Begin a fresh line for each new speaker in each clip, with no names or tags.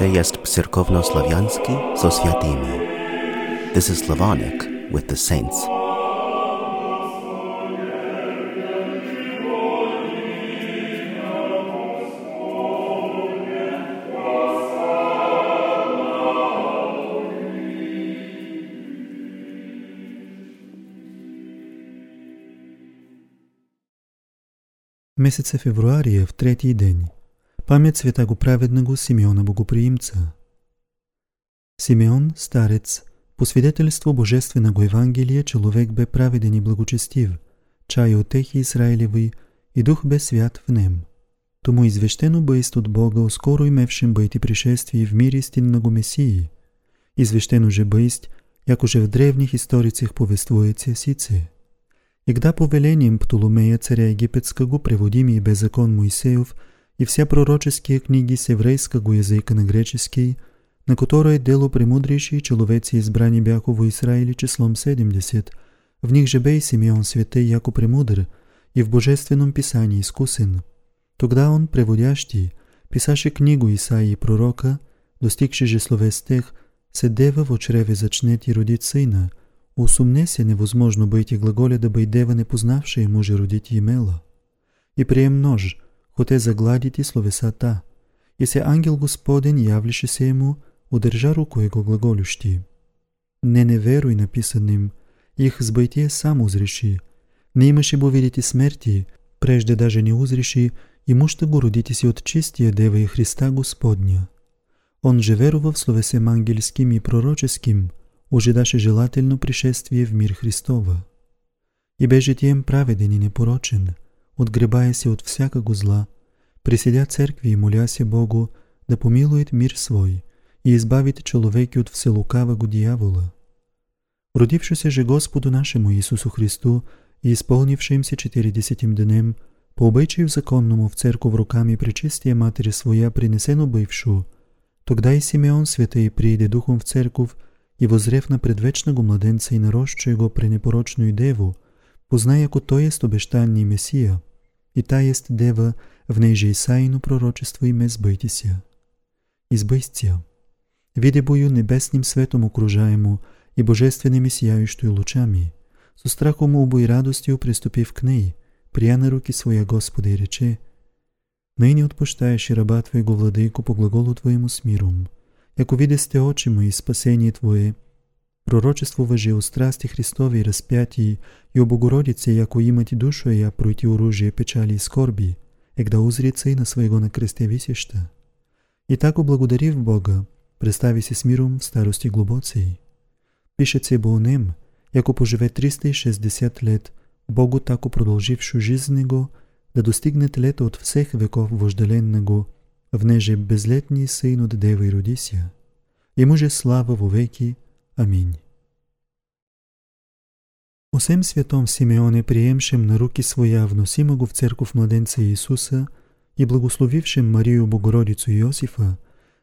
miejsce jest cyrkowno-slawiański so świętymi. This is Slavonic with the saints.
Месеца февруари е в третий ден. Памет света го праведного Симеона Богоприимца. Симеон, старец, по свидетелство Божественного Евангелия, човек бе праведен и благочестив, чай отехи Израилеви и дух бе свят в нем. Тому извещено бъйст от Бога, скоро имевшим бъйти пришествие в мир истинного Месии. Извещено же бъйст, яко же в древних историцах повествуется сице. И когда повелением Птоломея, царя египетского, преводимый беззакон Моисеев, и вся пророческие книги с еврейского языка на греческий, на которое дело премудрейшие человецы избрани бяху в Израиле числом 70, в них же бей Симеон святый яко премудр, и в божественном писании искусен. Тогда он, преводящий, писаше книгу Исаии пророка, достигши же словестех, се дева в чреве зачнет и родит сына, Усумне се невозможно бъйти глаголя да бъйдева непознавша и муже родити имела. И прием нож, хоте загладити словесата, и се ангел Господен явлише се ему, удържа руку его глаголющи. Не не веруй написанным, их сбытие сам узреши. Не имаше бо видите смерти, прежде даже не узреши, ему что го родитеся от чистия Дева и Христа Господня. Он же верував словесем ангельским и пророческим, ожидаше желательно пришествие в мир Христова. И бе житием праведен и непорочен, отгребая се от всякого зла, приседя церкви и моля Богу да помилует мир свой и избавит человеки от вселукавого дьявола. Родившися же Господу нашему Исусу Христу и исполнившимся четиридесятим днем, по обычаю законному в церковь руками пречистия Матери Своя принесено бывшу, тогда и Симеон святый прииде духом в церковь и возрев на предвечного младенца и нарощує го пренепорочную деву, познай, ако той есть обещанный Месия, и та есть дева, в ней же Исаину пророчество име сбъйтися. Избъйстия. Виде бою небесним светом окружаемо и божественными сияющую лучами, со страхом убо и радостью приступив к ней, прия на руки своя Господа и рече, Ныне отпущаешь и раба Твоего, Владыку, по глаголу Твоему с миром, яко видесте очи мои спасение Твое, пророчество въже о страсти Христови и разпятии, и о Богородице, яко имати душу я пройти оружие печали и скорби, егда узрит Сына Своего на кресте висеща. И тако благодарив Бога, представи се с миром в старости глубоцей. Пишет се Бонем, яко поживе 360 лет, Богу тако продължившо жизнь Него, да достигнет лето от всех веков вожделен Него, внеже безлетний сын от девы родися, ему же слава вовеки. Аминь. Осем святом Симеоне приемшим на руки своя вносимого в церковь младенца Иисуса и благословившим Марию Богородицу Иосифа,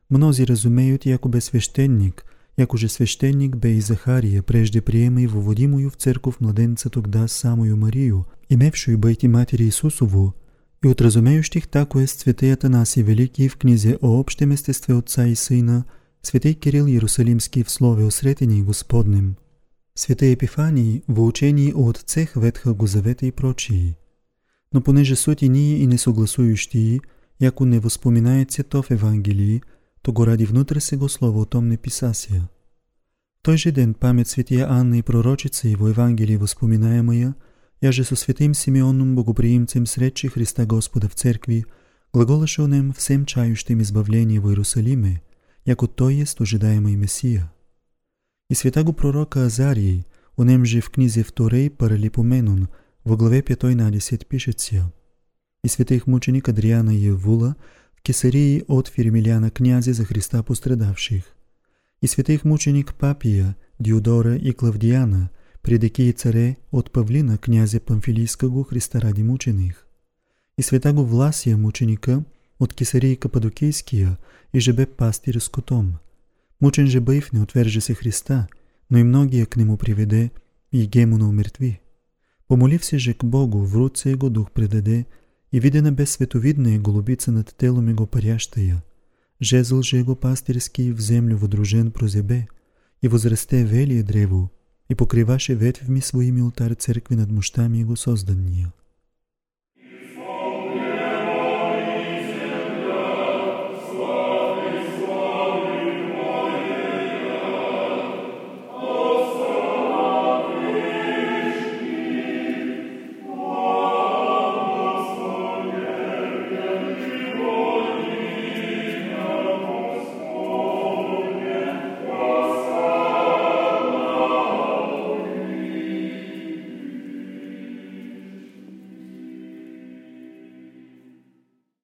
мнози разумеют, яко бе священник, яко же священник бе и Захария, прежде приема и воводимую в церковь младенца тогда самую Марию, имевшую быть и матери Иисусову, и от разумеющих тако е святый Атанасий Великий в книзе о общем естестве Отца и Сына, святый Кирилл Иерусалимский в слове о сретении Господнем, святый Епифаний в учении о Отцех Ветхого Завета и прочие. Но понеже суть и ние и несогласующие, яко не възпоминается то в Евангелии, то го ради внутре се го слово о том не писася. Той же ден памет святия Анна и пророчица его Евангелие воспоминаемая – Я же со святым Симеоном, богоприимцем сречи Христа Господа в церкви, глаголаше о нем всем чающим избавление в Иерусалиме, яко той есть ожидаемый Месия. И святаго пророка Азарии, о нем же в книзе вторей паралипоменун, во главе 5 на 10 пишется. И святых мученик Адриана Евула в Кесарии от Феремиляна князи за Христа пострадавших. И святых мученик Папия, Диодора и Клавдиана – предики и царе от Павлина, князя Памфилийского, Христа ради мученых, и святаго Власия мученика от Кесарии Каппадокийския, и же бе пастир скотом. Мучен же быв не отверже се Христа, но и многие к нему приведе, и гемуна умертви. Помолився же к Богу, в руце его дух предаде, и видена бе световидная голубица над телом его парящая, жезл же го пастирски в землю водружен прозебе, и возрасте велие древо, и покриваше ветвми своими алтар църкви над мощами его созданния.